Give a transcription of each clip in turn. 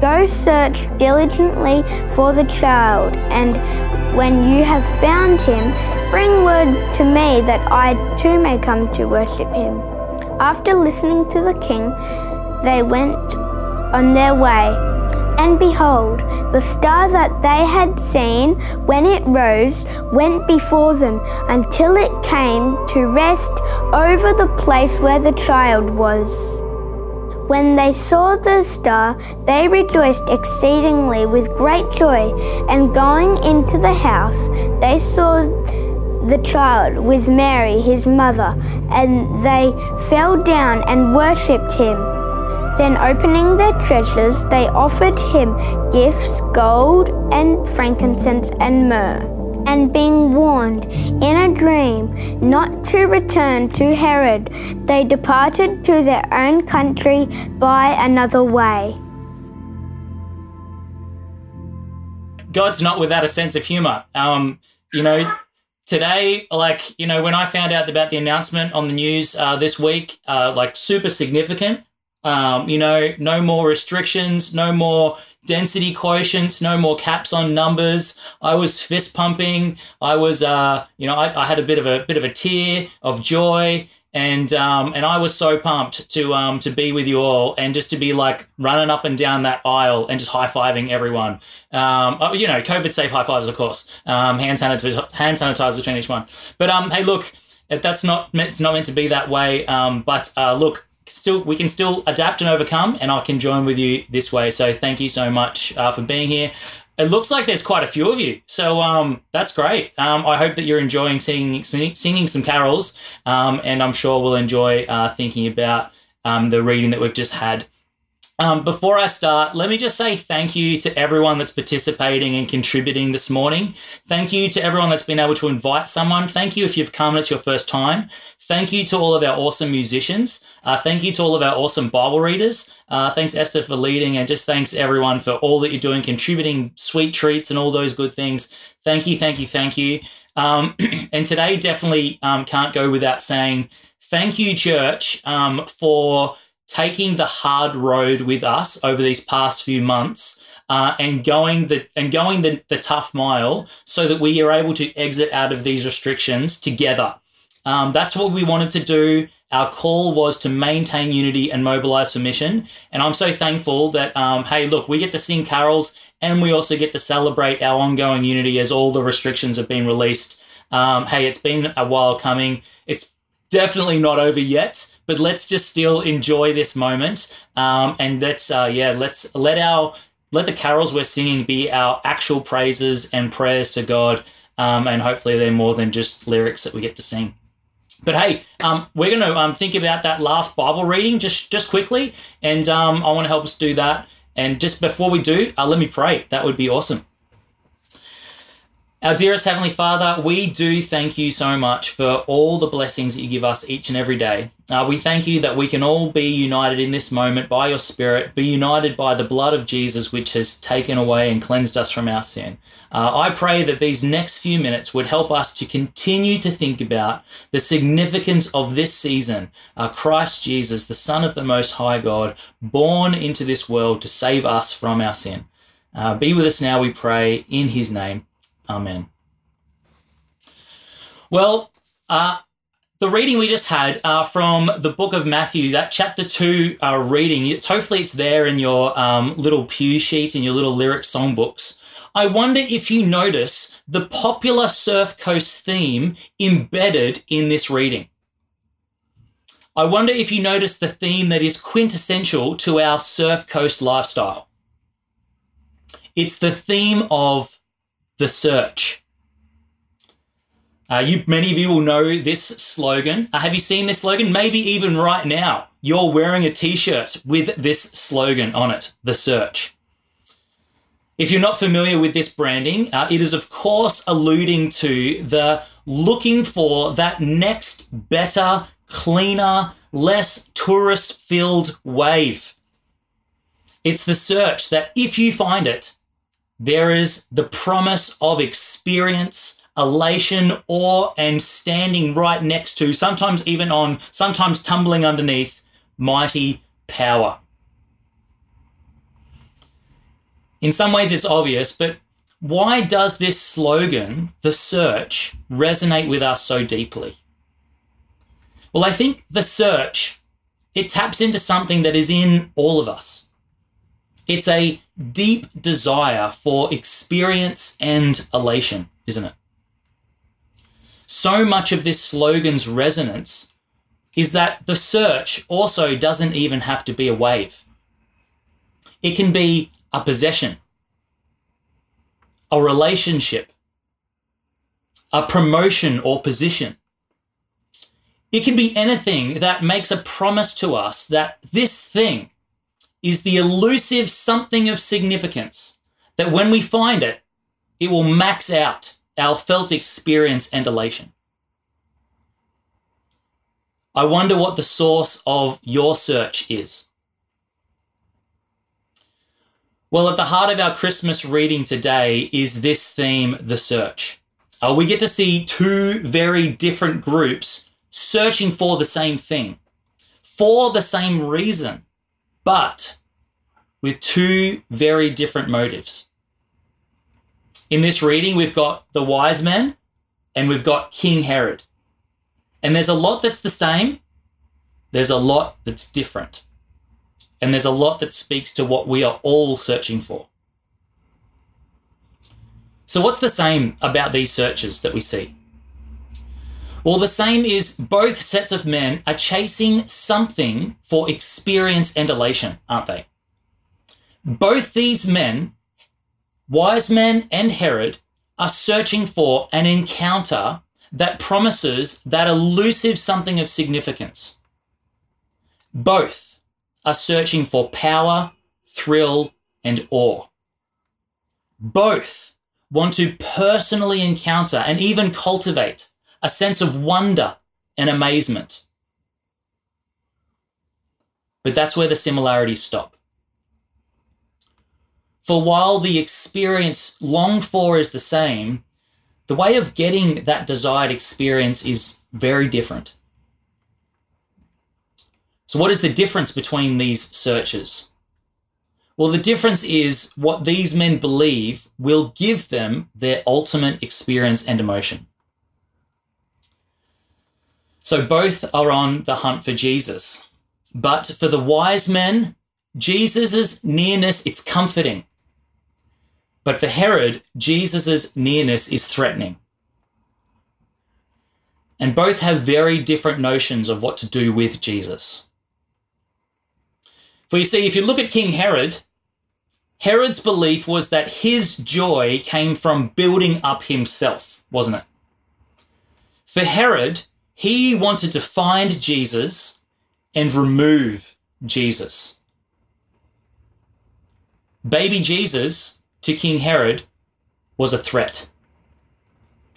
Go search diligently for the child, and when you have found him, bring word to me that I too may come to worship him. After listening to the king, they went on their way. And behold, the star that they had seen when it rose went before them until it came to rest over the place where the child was. When they saw the star, they rejoiced exceedingly with great joy. And going into the house, they saw the child with Mary, his mother, and they fell down and worshipped him. Then, opening their treasures, they offered him gifts gold and frankincense and myrrh and being warned in a dream not to return to Herod, they departed to their own country by another way. God's not without a sense of humor. Um, you know, today, like, you know, when I found out about the announcement on the news uh, this week, uh, like, super significant. Um, you know, no more restrictions, no more density quotients, no more caps on numbers. I was fist pumping. I was, uh, you know, I, I, had a bit of a bit of a tear of joy, and um, and I was so pumped to um, to be with you all and just to be like running up and down that aisle and just high fiving everyone. Um, uh, you know, COVID safe high fives, of course. Um, hand sanitizer, hand sanitizer between each one. But um, hey, look, that's not it's not meant to be that way. Um, but uh, look, still we can still adapt and overcome and i can join with you this way. So thank you so much uh, for being here. It looks like there's quite a few of you. So um, that's great. Um, i hope that you're enjoying singing, singing, some carols um, and i'm sure we'll enjoy uh, thinking about um, the reading that we've just had um, before I start, let me just say thank you to everyone that's participating and contributing this morning. Thank you to everyone that's been able to invite someone. Thank you if you've come and it's your first time. Thank you to all of our awesome musicians. Uh, thank you to all of our awesome Bible readers. Uh, thanks, Esther, for leading, and just thanks everyone for all that you're doing, contributing sweet treats and all those good things. Thank you, thank you, thank you. Um, and today definitely um, can't go without saying thank you, church, um, for taking the hard road with us over these past few months uh, and going the and going the, the tough mile so that we are able to exit out of these restrictions together. Um, that's what we wanted to do. Our call was to maintain unity and mobilize for mission. And I'm so thankful that, um, hey, look, we get to sing carols and we also get to celebrate our ongoing unity as all the restrictions have been released. Um, hey, it's been a while coming. It's definitely not over yet but let's just still enjoy this moment. Um, and let's, uh, yeah, let's let our, let the carols we're singing be our actual praises and prayers to God. Um, and hopefully they're more than just lyrics that we get to sing. But hey, um, we're going to um, think about that last Bible reading just just quickly, and um, I want to help us do that. And just before we do, uh, let me pray. That would be awesome. Our dearest Heavenly Father, we do thank you so much for all the blessings that you give us each and every day. Uh, we thank you that we can all be united in this moment by your Spirit, be united by the blood of Jesus, which has taken away and cleansed us from our sin. Uh, I pray that these next few minutes would help us to continue to think about the significance of this season uh, Christ Jesus, the Son of the Most High God, born into this world to save us from our sin. Uh, be with us now, we pray, in his name. Amen. Well, uh, the reading we just had uh, from the book of Matthew, that chapter two uh, reading, hopefully it's there in your um, little pew sheet, and your little lyric songbooks. I wonder if you notice the popular Surf Coast theme embedded in this reading. I wonder if you notice the theme that is quintessential to our Surf Coast lifestyle. It's the theme of the search. Uh, you, many of you will know this slogan. Uh, have you seen this slogan? Maybe even right now, you're wearing a T-shirt with this slogan on it: "The Search." If you're not familiar with this branding, uh, it is of course alluding to the looking for that next better, cleaner, less tourist-filled wave. It's the search that if you find it, there is the promise of experience, elation, awe, and standing right next to, sometimes even on, sometimes tumbling underneath, mighty power. In some ways, it's obvious, but why does this slogan, the search, resonate with us so deeply? Well, I think the search, it taps into something that is in all of us. It's a deep desire for experience and elation, isn't it? So much of this slogan's resonance is that the search also doesn't even have to be a wave. It can be a possession, a relationship, a promotion or position. It can be anything that makes a promise to us that this thing is the elusive something of significance that when we find it, it will max out our felt experience and elation. I wonder what the source of your search is. Well, at the heart of our Christmas reading today is this theme, the search. Uh, we get to see two very different groups searching for the same thing, for the same reason, but with two very different motives. In this reading, we've got the wise men and we've got King Herod. And there's a lot that's the same, there's a lot that's different. And there's a lot that speaks to what we are all searching for. So, what's the same about these searches that we see? Well, the same is both sets of men are chasing something for experience and elation, aren't they? Both these men, wise men and Herod, are searching for an encounter that promises that elusive something of significance. Both are searching for power, thrill, and awe. Both want to personally encounter and even cultivate a sense of wonder and amazement. But that's where the similarities stop. For while the experience longed for is the same, the way of getting that desired experience is very different. So, what is the difference between these searches? Well, the difference is what these men believe will give them their ultimate experience and emotion. So both are on the hunt for Jesus. But for the wise men, Jesus' nearness, it's comforting. But for Herod, Jesus' nearness is threatening. And both have very different notions of what to do with Jesus. For you see, if you look at King Herod, Herod's belief was that his joy came from building up himself, wasn't it? For Herod, he wanted to find Jesus and remove Jesus. baby Jesus to King Herod was a threat.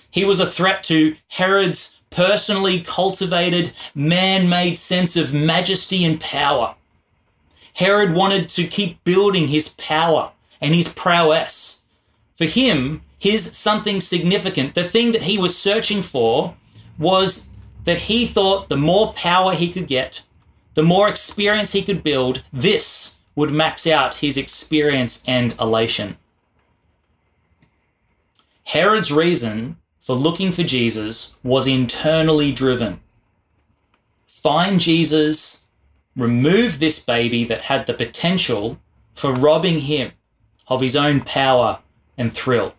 He was a threat to Herod's personally cultivated, man made sense of majesty and power. Herod wanted to keep building his power and his prowess. For him, his something significant, the thing that he was searching for, was that he thought the more power he could get, the more experience he could build, this would max out his experience and elation. Herod's reason for looking for Jesus was internally driven. Find Jesus, remove this baby that had the potential for robbing him of his own power and thrill.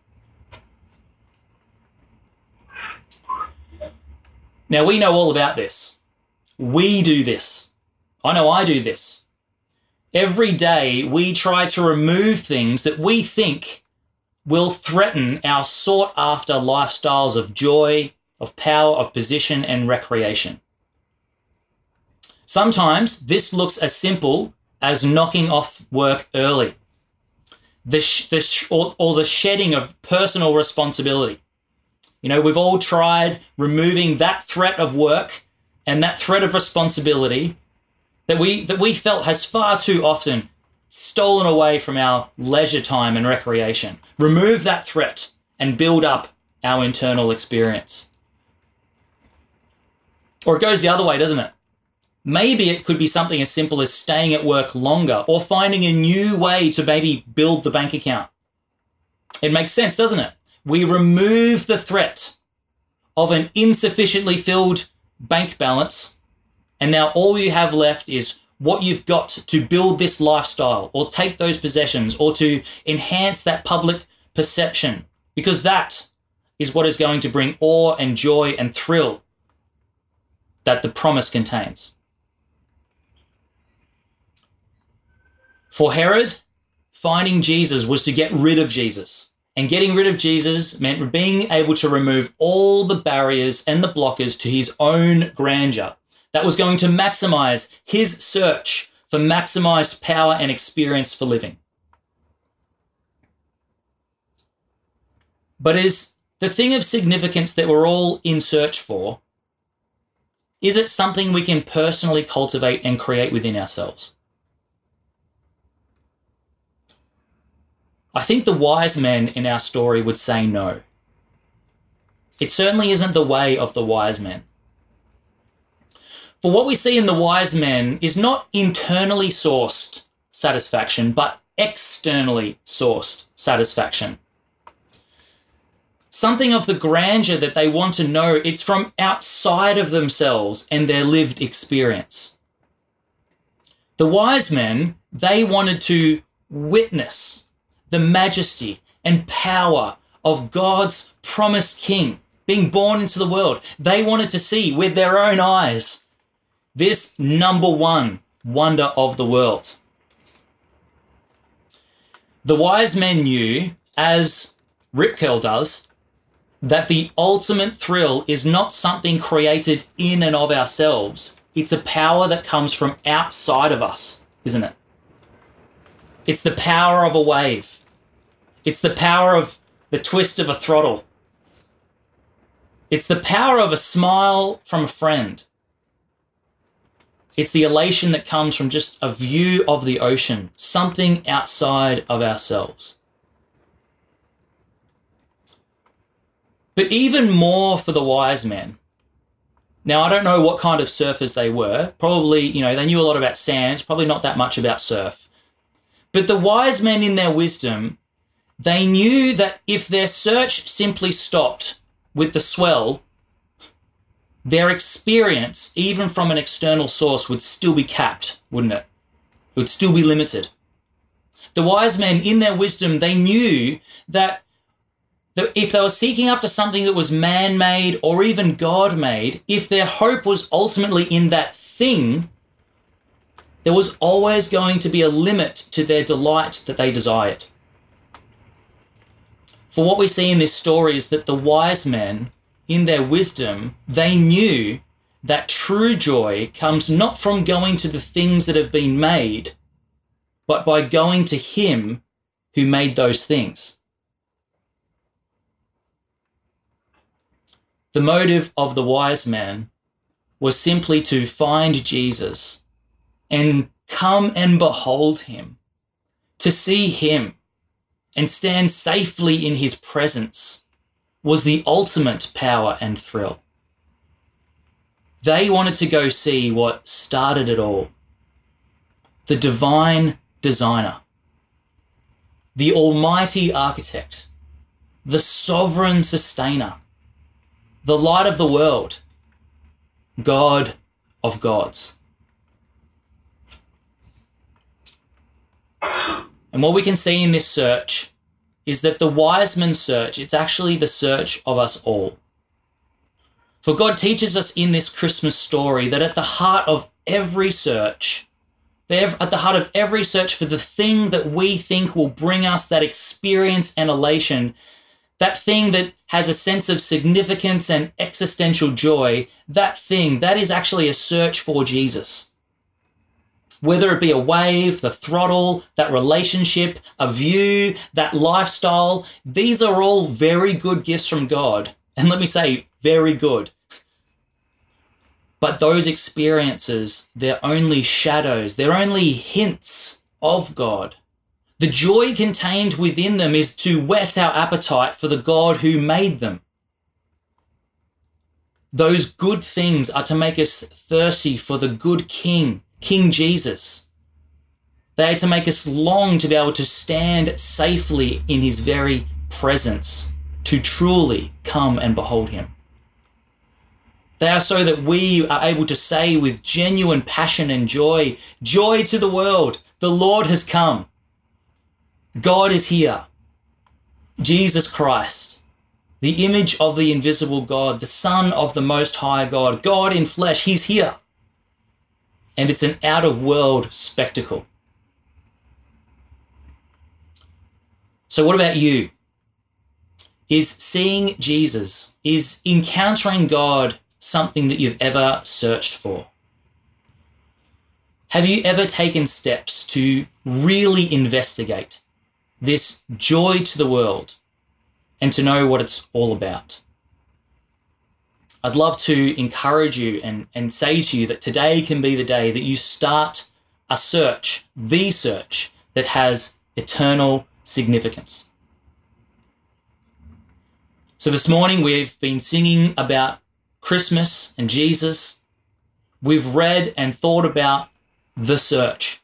Now, we know all about this. We do this. I know I do this. Every day, we try to remove things that we think will threaten our sought after lifestyles of joy, of power, of position, and recreation. Sometimes this looks as simple as knocking off work early, the sh- the sh- or, or the shedding of personal responsibility. You know, we've all tried removing that threat of work and that threat of responsibility that we that we felt has far too often stolen away from our leisure time and recreation. Remove that threat and build up our internal experience. Or it goes the other way, doesn't it? Maybe it could be something as simple as staying at work longer or finding a new way to maybe build the bank account. It makes sense, doesn't it? We remove the threat of an insufficiently filled bank balance, and now all you have left is what you've got to build this lifestyle or take those possessions or to enhance that public perception because that is what is going to bring awe and joy and thrill that the promise contains. For Herod, finding Jesus was to get rid of Jesus. And getting rid of Jesus meant being able to remove all the barriers and the blockers to his own grandeur that was going to maximize his search for maximized power and experience for living. But is the thing of significance that we're all in search for, is it something we can personally cultivate and create within ourselves? I think the wise men in our story would say no. It certainly isn't the way of the wise men. For what we see in the wise men is not internally sourced satisfaction, but externally sourced satisfaction. Something of the grandeur that they want to know, it's from outside of themselves and their lived experience. The wise men, they wanted to witness the majesty and power of God's promised king being born into the world. They wanted to see with their own eyes this number one wonder of the world. The wise men knew, as Rip Curl does, that the ultimate thrill is not something created in and of ourselves. It's a power that comes from outside of us, isn't it? It's the power of a wave. It's the power of the twist of a throttle. It's the power of a smile from a friend. It's the elation that comes from just a view of the ocean, something outside of ourselves. But even more for the wise men. Now, I don't know what kind of surfers they were. Probably, you know, they knew a lot about sand, probably not that much about surf. But the wise men, in their wisdom, they knew that if their search simply stopped with the swell their experience, even from an external source, would still be capped, wouldn't it? It would still be limited. The wise men, in their wisdom, they knew that if they were seeking after something that was man made or even God made, if their hope was ultimately in that thing, there was always going to be a limit to their delight that they desired. For what we see in this story is that the wise men in their wisdom, they knew that true joy comes not from going to the things that have been made, but by going to Him who made those things. The motive of the wise man was simply to find Jesus and come and behold him, to see him and stand safely in his presence was the ultimate power and thrill. They wanted to go see what started it all. The divine designer, the almighty architect, the sovereign sustainer, the light of the world, God of gods. And what we can see in this search is that the wise men search, it's actually the search of us all. For God teaches us in this Christmas story that at the heart of every search, at the heart of every search for the thing that we think will bring us that experience and elation, that thing that has a sense of significance and existential joy, that thing, that is actually a search for Jesus. Whether it be a wave, the throttle, that relationship, a view, that lifestyle, these are all very good gifts from God. And let me say, very good. But those experiences, they're only shadows, they're only hints of God. The joy contained within them is to whet our appetite for the God who made them. Those good things are to make us thirsty for the good King, King Jesus. They are to make us long to be able to stand safely in his very presence, to truly come and behold him. They are so that we are able to say with genuine passion and joy, Joy to the world, the Lord has come. God is here. Jesus Christ, the image of the invisible God, the Son of the Most High God, God in flesh, He's here. And it's an out of world spectacle. So, what about you? Is seeing Jesus, is encountering God something that you've ever searched for? Have you ever taken steps to really investigate this joy to the world and to know what it's all about? I'd love to encourage you and, and say to you that today can be the day that you start a search, the search that has eternal significance. So this morning we've been singing about Christmas and Jesus, we've read and thought about the search.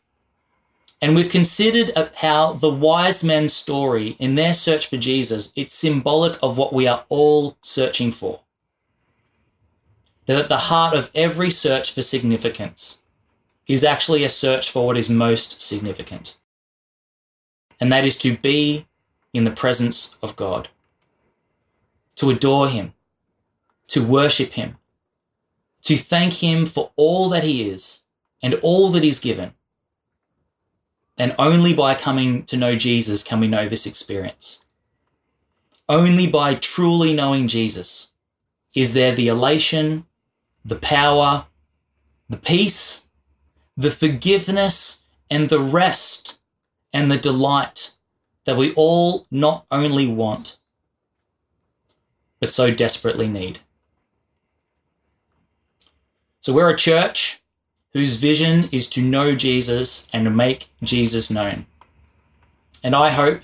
And we've considered how the wise men's story in their search for Jesus, it's symbolic of what we are all searching for. That at the heart of every search for significance is actually a search for what is most significant. And that is to be in the presence of God, to adore Him, to worship Him, to thank Him for all that He is and all that He's given. And only by coming to know Jesus can we know this experience. Only by truly knowing Jesus is there the elation, the power, the peace, the forgiveness, and the rest and the delight that we all not only want, but so desperately need. So we're a church whose vision is to know Jesus and to make Jesus known. And I hope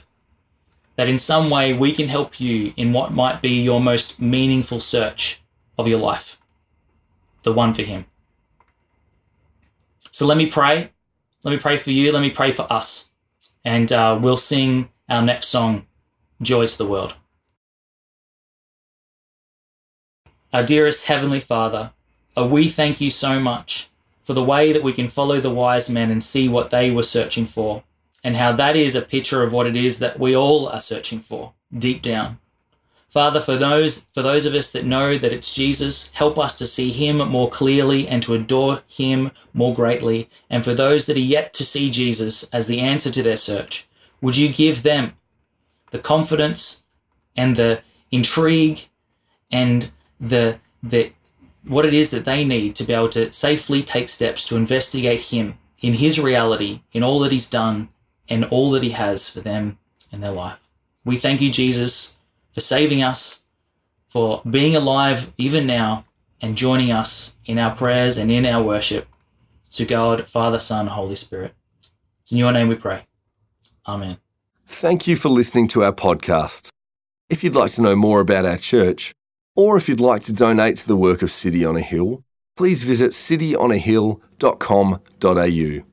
that in some way we can help you in what might be your most meaningful search of your life, the one for Him. So let me pray. Let me pray for you. Let me pray for us. And uh, we'll sing our next song, Joy to the World. Our dearest Heavenly Father, Oh, we thank you so much for the way that we can follow the wise men and see what they were searching for, and how that is a picture of what it is that we all are searching for deep down. Father, for those for those of us that know that it's Jesus, help us to see him more clearly and to adore him more greatly. And for those that are yet to see Jesus as the answer to their search, would you give them the confidence and the intrigue and the the what it is that they need to be able to safely take steps to investigate him in his reality, in all that he's done, and all that he has for them in their life. We thank you, Jesus, for saving us, for being alive even now, and joining us in our prayers and in our worship to God, Father, Son, Holy Spirit. It's in your name we pray. Amen. Thank you for listening to our podcast. If you'd like to know more about our church, or if you'd like to donate to the work of City on a Hill, please visit cityonahill.com.au.